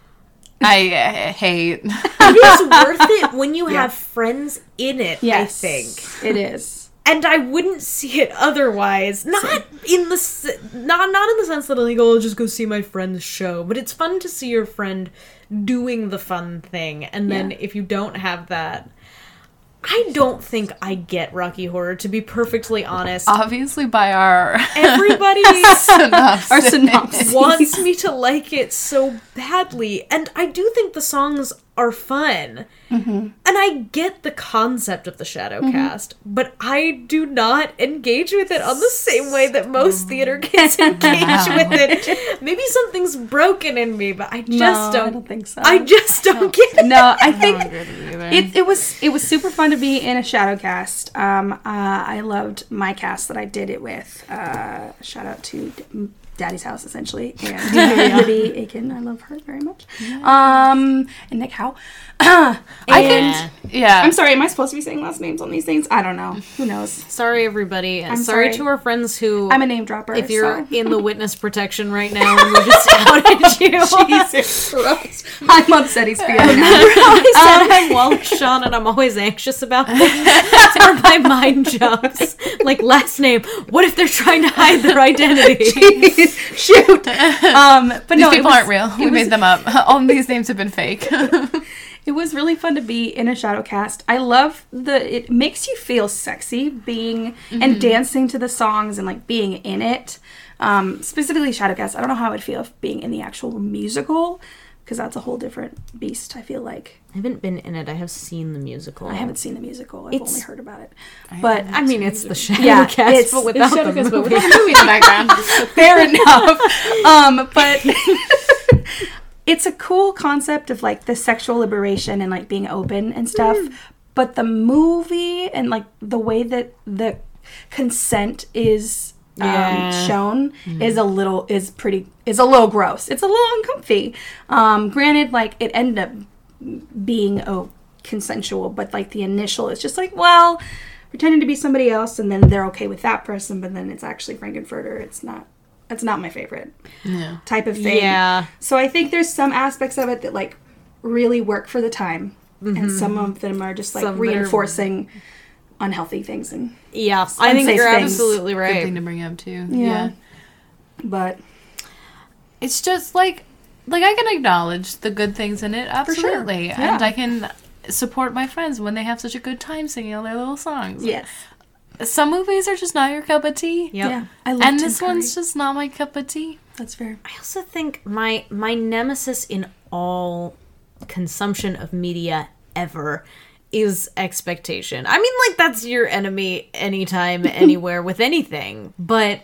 I uh, hate. it is worth it when you have friends in it. Yes. I think, It is. and I wouldn't see it otherwise. Not in the not not in the sense that like, oh, I'll just go see my friend's show, but it's fun to see your friend doing the fun thing, and then Yeah. if you don't have that. I don't think I get Rocky Horror, to be perfectly honest. Obviously, by our Everybody synopsis. Our synopsis. wants me to like it so badly, and I do think the songs are fun. And I get the concept of the shadow cast, but I do not engage with it on the same way that most theater kids engage with it. Maybe something's broken in me, but I just No, don't. I don't think so. I just don't get it. no, I think it, it was it was super fun to be in a shadow cast. Um, uh, I loved my cast that I did it with. Uh, shout out to D- Daddy's House, essentially, and Libby Aiken. I love her very much. Um, and Nick Howe. I and can, yeah. I'm sorry. Am I supposed to be saying last names on these things? I don't know. Who knows? Sorry, everybody. I'm sorry, sorry. to our friends who. I'm a name dropper. if you're so. in the witness protection right now and we just outed you. Jesus Christ. I'm upset he's feeling. I said I'm Wallace Shawn and I'm always anxious about things. That's where my mind jumps. Like last name. What if they're trying to hide their identity? Shoot. Um, but These no, people was- aren't real. We was- made them up. All these names have been fake. It was really fun to be in a shadow cast. I love the it makes you feel sexy being and dancing to the songs and like being in it. Um, specifically shadow cast. I don't know how I'd feel if being in the actual musical because that's a whole different beast. I feel like I haven't been in it. I have seen the musical. I haven't seen the musical. I've It's- only heard about it. But I mean, it's the shadow Yeah, cast, it's- but without Shadow the Cast, but movie. without movie in the background. fair enough. Um, but it's a cool concept of like the sexual liberation and like being open and stuff. But the movie and like the way that the consent is um, Yeah. shown is a little is pretty is a little gross. It's a little uncomfy. Um, granted, like it ended up being oh consensual, but like the initial is just like well pretending to be somebody else and then they're okay with that person, but then it's actually Frank-N-Furter. It's not. It's not my favorite type of thing. Yeah. So I think there's some aspects of it that like really work for the time, and some of them are just like Some reinforcing unhealthy things. And Yeah, I think you're things. absolutely Good thing to bring up too. Yeah. yeah. but it's just like like I can acknowledge the good things in it sure. absolutely Yeah. and I can support my friends when they have such a good time singing all their little songs. yes, Some movies are just not your cup of tea. Yep. yeah, I love And Tim this one's just not my cup of tea. that's fair. I also think my my nemesis in all consumption of media ever is expectation. I mean, like, that's your enemy anytime, anywhere, with anything. But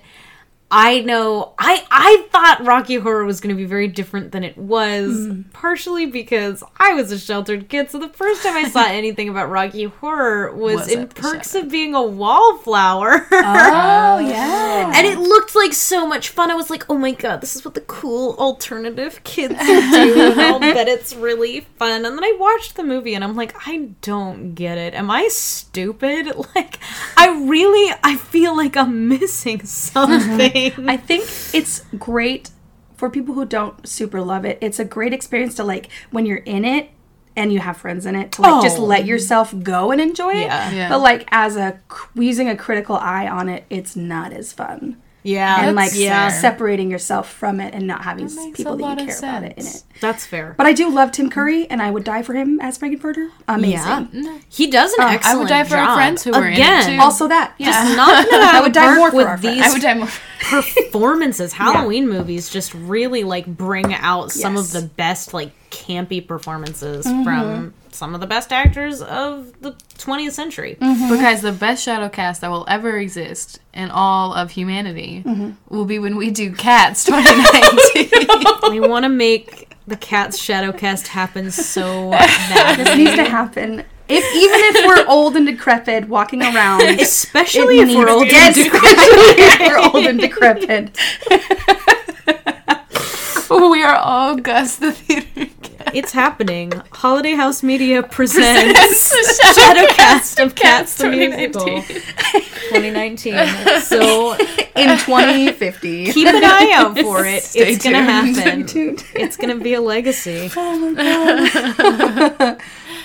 I know I I thought Rocky Horror was going to be very different than it was, partially because I was a sheltered kid. So the first time I saw anything about Rocky Horror was, Was in Perks of Being a Wallflower. Oh yeah. And it looked like so much fun. I was like, oh my god, this is what the cool alternative kids do. I'll bet it's really fun. And then I watched the movie and I'm like, I don't get it. Am I stupid? Like, I really, I feel like I'm missing something. I think it's great for people who don't super love it. It's a great experience to like when you're in it and you have friends in it to like just Oh. let yourself go and enjoy it. Yeah. Yeah. But like as a using a critical eye on it, it's not as fun. Yeah. and like yeah. separating yourself from it and not having s- makes people a that lot you of care about it in sense. it. That's fair. But I do love Tim Curry, and I would die for him as Frank-N-Furter. Amazing. yeah. He does an excellent I would die for our friends who were in it, too. Also, that yeah. just knocking it out I would die more for with our these I would die more. performances. Halloween movies just really like bring out some Yes. of the best like campy performances Mm-hmm. from some of the best actors of the 20th century. Mm-hmm. But guys, the best shadow cast that will ever exist in all of humanity mm-hmm. will be when we do Cats 2019. we want to make the cat's shadow cast happen so bad. This needs to happen. If even if we're old and decrepit, walking around, Especially it if we're old. yes, especially if we're old and decrepit. we are all Gus the Theater. It's happening. Holiday House Media presents Shadow Cast of Cats the Musical 2019. So In 2050. keep an eye out for it. Stay it's gonna happen. It's gonna be a legacy.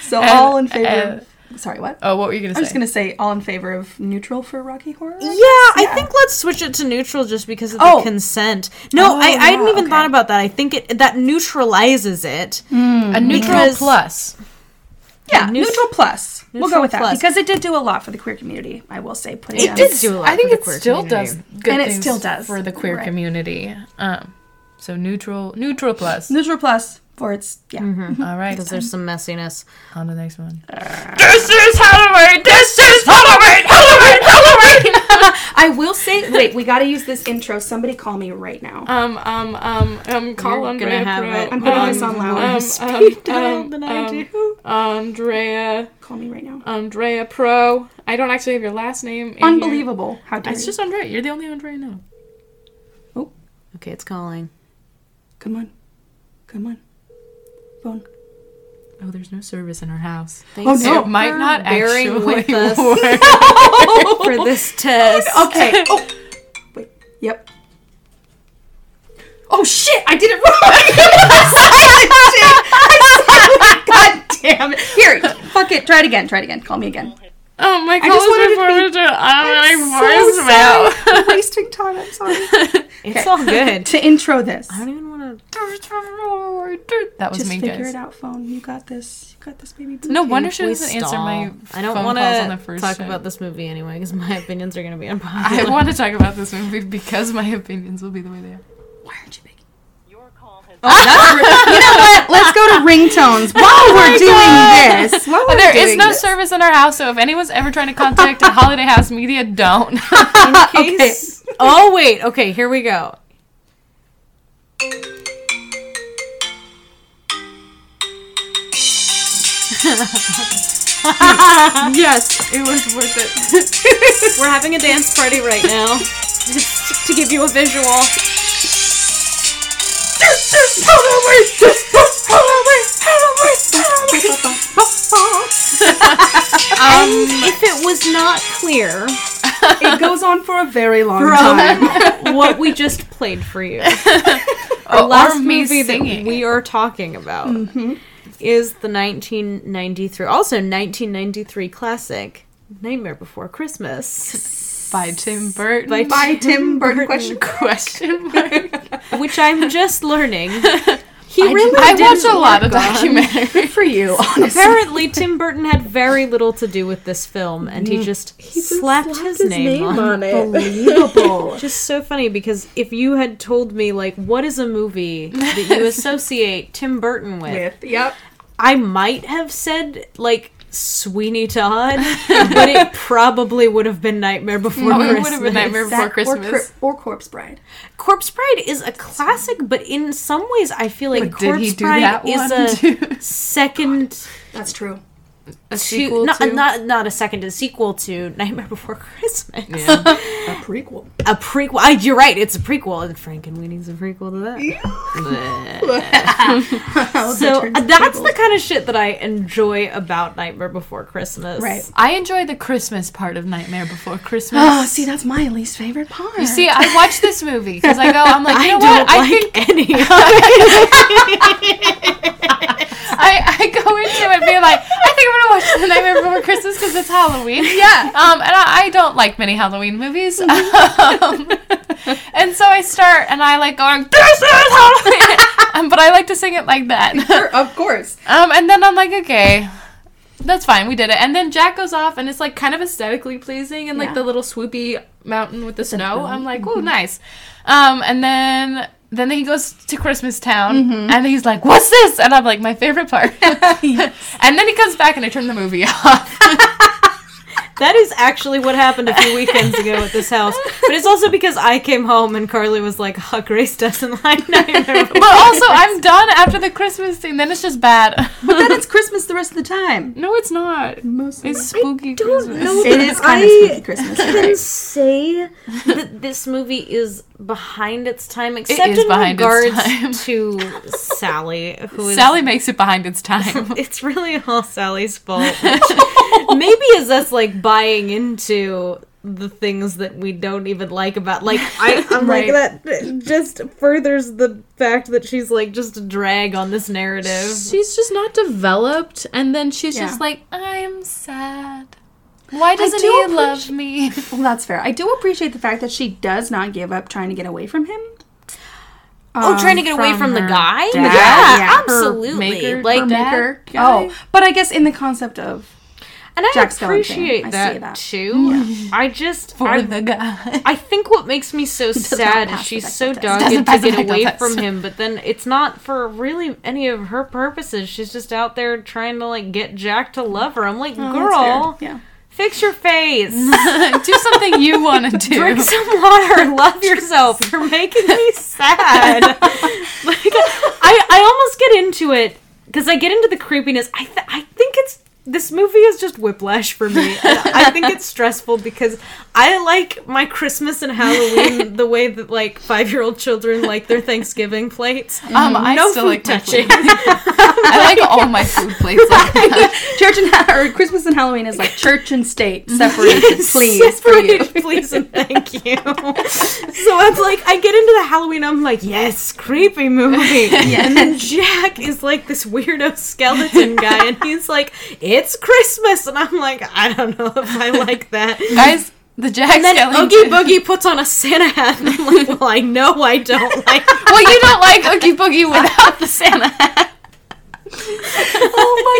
So all in favor. and- of, sorry, what? Oh, what were you gonna say? I'm just gonna say all in favor of neutral for Rocky Horror. Yeah, I think let's switch it to neutral just because of the Oh. consent. No, Oh, I, I hadn't yeah, even okay. thought about that. I think it that neutralizes it. a neutral because- plus. Yeah, neut- neutral plus. we'll go with that plus. because it did do a lot for the queer community. I will say, putting It down- did do a lot. I think for the it queer still community. does good And it still does. for the queer Right. community. Um, so neutral, neutral plus. neutral plus for its yeah. All right, because there's some messiness. on the next one. this is Halloween. This is Halloween. Halloween. Halloween. I will say, wait, we got to use this intro. Somebody call me right now. um, um, um, um, call You're Andrea have Pro. it. I'm putting um, this on loud. Um, Speak um, down um, than I um, do. Andrea, call me right now. Andrea Pro. I don't actually have your last name. in here. Unbelievable. How dare It's you? just Andrea. You're the only Andrea I know. Okay, it's calling. Come on. Come on. Phone. Oh, there's no service in our house. Thanks oh, no. It might not bearing actually with us work. for this test. Okay. Oh. Wait. Yep. Oh shit! I did it wrong. I God damn it! Here, fuck it. Try it again. Try it again. Call me again. Oh my god! I just wanted to before be- we do it. I'm So really sorry. I'm wasting time. I'm sorry. It's all good. to intro this, I don't even want to. That was just me, figure guys. it out, phone. You got this. You got this, baby. No wonder she doesn't answer my I don't want calls on the to talk time. about this movie anyway because my opinions are going to be unpopular. I want to talk about this movie because my opinions will be the way they are. Why aren't you making? Oh, you know what? Let's go to ringtones oh while we're doing this. While we're There is doing no this. service in our house, so if anyone's ever trying to contact Holiday House Media, don't. Okay. Oh wait. Okay, here we go. yes, it was worth it. We're having a dance party right now. Just to give you a visual. Um, if it was not clear It goes on for a very long from time. what we just played for you, Oh, the last or me movie that we are talking about is the 1993, also 1993 classic Nightmare Before Christmas by Tim Burton. by By Tim Burton. Question. question mark. which I'm just learning. He really I watch a lot of on. documentaries. For you, honestly. Apparently, Tim Burton had very little to do with this film, and he mm. just slapped, his, name, on it. Unbelievable. Just so funny because if you had told me like what is a movie that you associate Tim Burton with, With yep. I might have said like Sweeney Todd, but it probably would have been Nightmare Before Oh, it Christmas. would have been Nightmare Before That or, Christmas. Cor- or Corpse Bride. Corpse Bride is a classic, but in some ways, I feel like But did Corpse he do Bride that is one a too? second That's true. A to sequel not, to not not a second, a sequel to Nightmare Before Christmas. Yeah. A prequel. A prequel. I, you're right. It's a prequel, and Frank and Winnie's a prequel to that. so uh, that's the kind of shit that I enjoy about Nightmare Before Christmas. Right. I enjoy the Christmas part of Nightmare Before Christmas. Oh, see, that's my least favorite part. You see, I watch this movie because I go, I'm like, you I know don't what? I like think any. I, I go into it being like, I think I'm gonna watch The Nightmare Before Christmas because it's Halloween. Yeah. Um, and I, I don't like many Halloween movies. Um, and so I start and I like going, this is Halloween. um, but I like to sing it like that. Sure, of course. Um, and then I'm like, okay, that's fine, we did it. And then Jack goes off, and it's like kind of aesthetically pleasing, and like Yeah. the little swoopy mountain with the snow. I'm like, oh, nice. Um, and then then he goes to Christmas Town, mm-hmm. and he's like, what's this? And I'm like, my favorite part. and then he comes back, and I turn the movie off. That is actually what happened a few weekends ago at this house. But it's also because I came home and Carly was like, oh, Grace doesn't like Nightmare but also, I'm done after the Christmas scene. Then it's just bad. But then it's Christmas the rest of the time. no, it's not. Mostly. It's spooky Christmas. It is kind of I spooky Christmas. you're can right. say that this movie is behind its time, except is in behind its regards time. to Sally, who is Sally makes it behind its time. It's really all Sally's fault. Maybe is us like buying into the things that we don't even like about like I, I'm Right. like that just furthers the fact that she's like just a drag on this narrative. she's just not developed and then she's Yeah. just like i'm sad why doesn't do he love me Well, that's fair. I do appreciate the fact that she does not give up trying to get away from him. Oh, trying to um, get away from from the guy? dad, yeah, yeah. Her absolutely. maker- like her. Maker. guy? Oh, but I guess in the concept of And I Jack Skellington. appreciate I that, see that. too. I just for I, the guy I think what makes me so sad is she's so dogged to get away test. from him, but then it's not for really any of her purposes. She's just out there trying to like get Jack to love her. I'm like, Oh, girl. Yeah. Fix your face, do something you want to do drink some water, love yourself. You're making me sad. like, I I almost get into it because I get into the creepiness. I th- I think it's. This movie is just whiplash for me. I think it's stressful because I like my Christmas and Halloween the way that like five year old children like their Thanksgiving plates. um i no still food like touching. i like all my food plates like that. Church and ha- or Christmas and Halloween is like church and state separated, please for you. Separated, please and thank you. so I'm like, I get into the Halloween, I'm like, yes, creepy movie. And then Jack is like this weirdo skeleton guy, and he's like, it's Christmas, and I'm like, I don't know if I like that. guys the jack And then Skellington- Oogie Boogie puts on a Santa hat, and I'm like, well, I know I don't like. well you don't like oogie boogie without the santa hat Oh my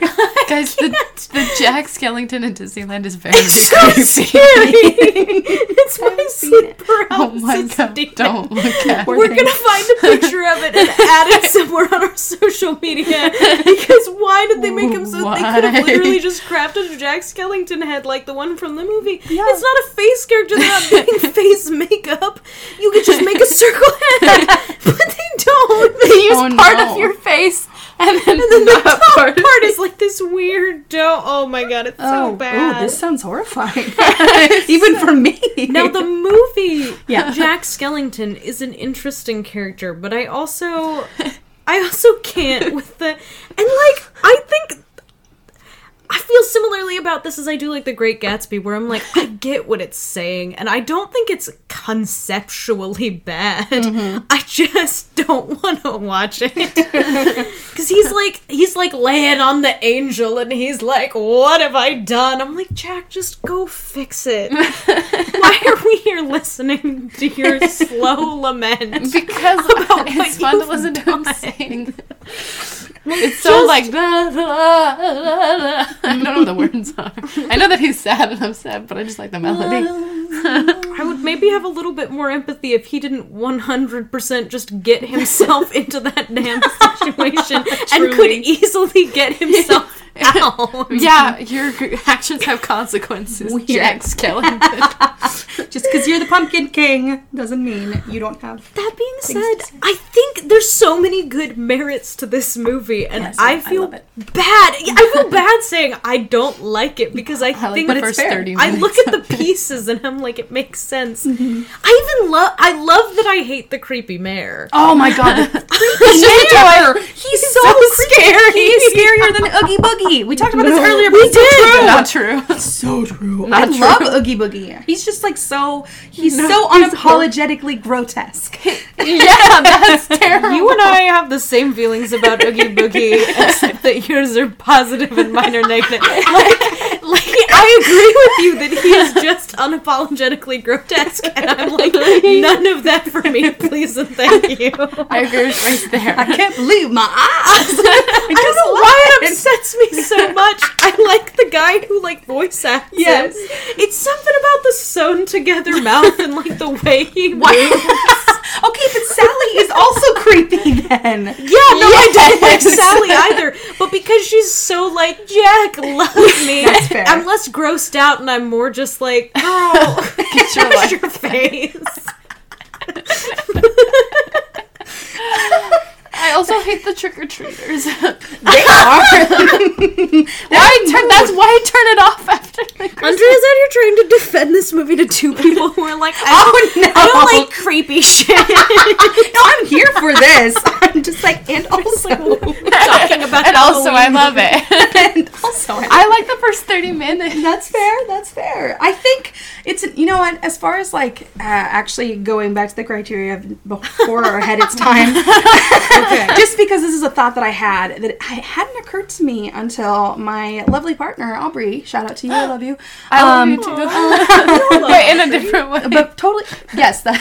god. Guys the, the jack skellington in disneyland is very It's so scary. it's my sleep paralysis. oh my god don't look at We're it. gonna find a picture of it and add it somewhere on our social media because why did they make him so? They could have literally just crafted a Jack Skellington head like the one from the movie. Yeah. It's not a face character. They're not doing face makeup. You could just make a circle head, but they don't. They use Oh, part no. of your face and then, and the top part part, is like this weird Oh my god, it's so Oh, bad. oh, this sounds horrifying. Even for me. Now the movie, Yeah. Jack Skellington is an interesting character, but I also, I also can't with the, and like I think. I feel similarly about this as I do like The Great Gatsby, where I'm like, I get what it's saying, and I don't think it's conceptually bad. Mm-hmm. I just don't want to watch it because he's like, he's like laying on the angel, and he's like, "What have I done?" I'm like, Jack, just go fix it. Why are we here listening to your slow lament? because what it's fun to listen to him done. It's so like. I don't know what the words are. I know that he's sad and upset, but I just like the melody. I would maybe have a little bit more empathy if he didn't 100% just get himself into that damn situation and could easily get himself Ow. Yeah, your actions have consequences, Jack Skellington. Just because you're the Pumpkin King doesn't mean you don't have. That being said, I think there's so many good merits to this movie, and Yes, I I feel it. bad. I feel bad saying I don't like it because I, I like think the it's first fair. 30 I look at the pieces and I'm like, it makes sense. Mm-hmm. I even love. I love that I hate the creepy mayor. Oh my god, the creepy mayor! He's so, scary. He's scarier than Oogie Boogie. We talked about this earlier. But we did. true. Not true. So true. Not I true. love Oogie Boogie. He's just like so. He's so unapologetically grotesque. yeah, that's terrible. You and I have the same feelings about Oogie Boogie, except that yours are positive and mine are negative. Like, like I agree with you that he is just unapologetically grotesque, and I'm like, none of that for me, please and thank you. I agree right there. I can't believe my eyes. I don't know why it upsets me so much. I like the guy who like voice acts. him. Yes. it's something about the sewn together mouth and like the way he moves. okay, but Sally is also creepy then. Yeah, no, I don't like Sally either. But because she's so like Jack, love me. That's fair. I'm less grossed out, and I'm more just like, oh, girl, get your your face. I also hate the trick or treaters. They are. why turn? That's why I turn it off after the Christmas. Andrea's out here trying to defend this movie to two people who are like, I Oh no! I don't like creepy shit. no, I'm here for this. I'm just like, and also, talking about and also I love it. and also, I I like the first thirty minutes. That's fair. That's fair. I think it's you know what as far as like uh, actually going back to the criteria of before or ahead its time. Just because this is a thought that I had that it hadn't occurred to me until my lovely partner Aubrey. Shout out to you. I love you. I love Um, you too. Wait, in a different way. But totally, yes, that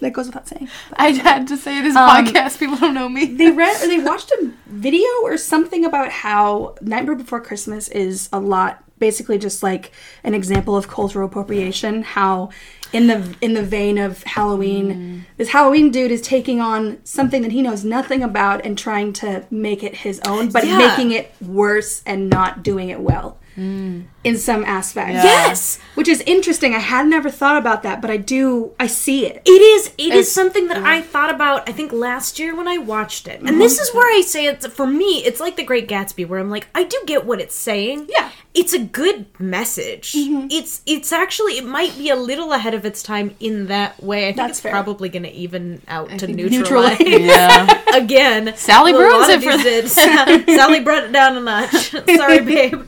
that goes without saying. I had to say this Um, podcast. People don't know me. They read or they watched a video or something about how Nightmare Before Christmas is a lot basically just like an example of cultural appropriation how in the in the vein of Halloween. Mm. This Halloween dude is taking on something that he knows nothing about and trying to make it his own but Yeah. making it worse and not doing it well Mm. in some aspect Yes. which is interesting I had never thought about that but I do I see it It is. It is As- something that I thought about. I think last year when I watched it, and this is where I say it's for me. It's like The Great Gatsby, where I'm like, I do get what it's saying. Yeah. it's a good message. Mm-hmm. It's it's actually it might be a little ahead of its time in that way. I think That's it's fair. probably going to even out to neutralize. neutralize. Yeah. Again, Sally well, a ruins lot of it for these did. Sally brought it down a notch. Sorry, babe,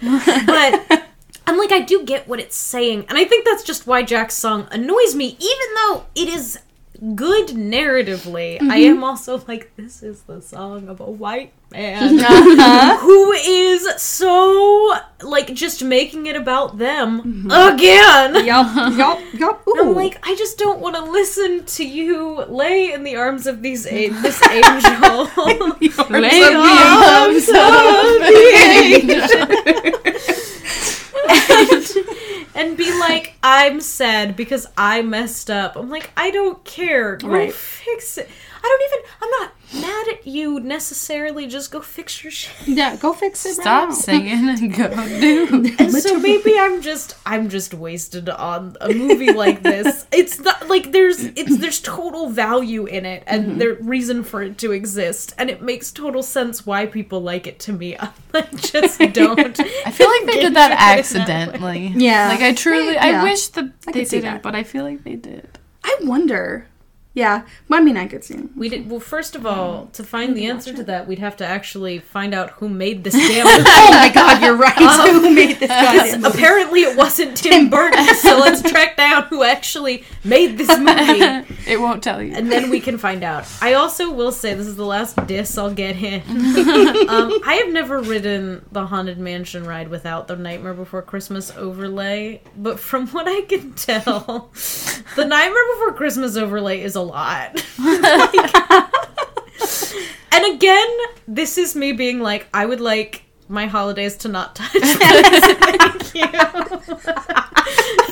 but. I'm like, I do get what it's saying. And I think that's just why Jack's song annoys me, even though it is good narratively. I mm-hmm. am also like, this is the song of a white man uh-huh. who is so, like, just making it about them mm-hmm. again. yup yup yup I'm like, I just don't want to listen to you lay in the arms of these a- this angel. Lay in the arms of and, and be like, I'm sad because I messed up. I'm like, I don't care. Go Right. fix it. I don't even. I'm not mad at you necessarily. Just go fix your shit. yeah go fix it Stop now. singing and go do. And so maybe I'm just I'm just wasted on a movie like this. It's not like there's it's there's total value in it and Mm-hmm. there's reason for it to exist and it makes total sense why people like it to me. I just don't. I feel like they did that Engage with it in that accidentally. Yeah. Like I truly, Yeah. I wish that I they didn't, that. but I feel like they did. I wonder. Yeah, I mean, I could see. We did well. First of all, to find the answer to that, we'd have to actually find out who made this damn movie. Oh my God, you're right. Who made this goddamn movie? Apparently, it wasn't Tim Burton. So let's track down who actually made this movie. It won't tell you. and then we can find out. I also will say this is the last diss I'll get in. um, I have never ridden the Haunted Mansion ride without the Nightmare Before Christmas overlay, but from what I can tell, the Nightmare Before Christmas overlay is a lot. Like- and again, this is me being like, I would like my holidays to not touch this. Thank you.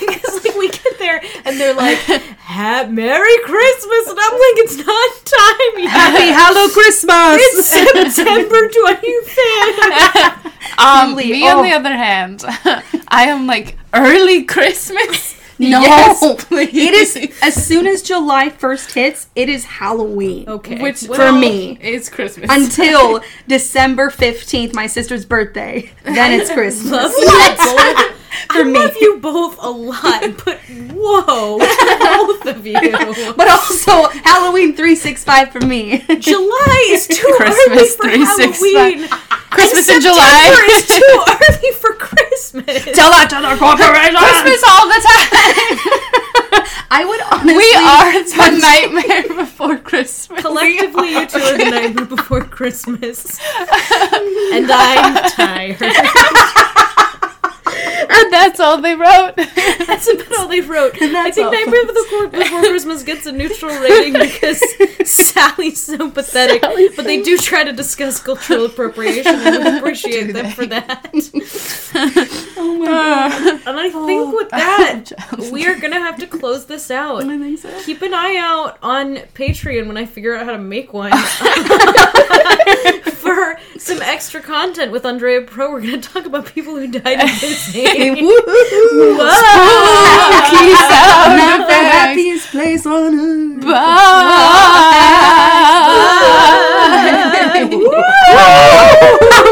because like we get there and they're like, "Ha- "Merry Christmas," and I'm like, "It's not time yet. Happy Hello Christmas! It's September 25th." Um, me oh. on the other hand, I am like early Christmas. No, Yes, please. it is as soon as July first hits, it is Halloween. Okay. Which For me. is Christmas Until December fifteenth, my sister's birthday. Then it's Christmas. love you both. For I me. love you both a lot, but whoa, both of you. But also Halloween three six five for me. July is too early Christmas for 365. Halloween. Christmas in July. is too early for Christmas. Tell that to the corporation. Christmas all the time. I would honestly. we are the nightmare before Christmas. Collectively, you two are the nightmare before Christmas, and I'm tired. And that's all they wrote. That's about all they wrote. I that's think all, Nightmare Before, Before Christmas gets a neutral rating because Sally's so pathetic. but they do try to discuss cultural appropriation, and we appreciate them for that. Oh my god. And I think with oh, that, we are gonna have to close this out. I think so. Keep an eye out on Patreon when I figure out how to make one. For some extra content with Andrea Pro, we're gonna talk about people who died in Disney fucking woo. Spooky sound Not the happiest place on earth. Bye. Bye. Bye.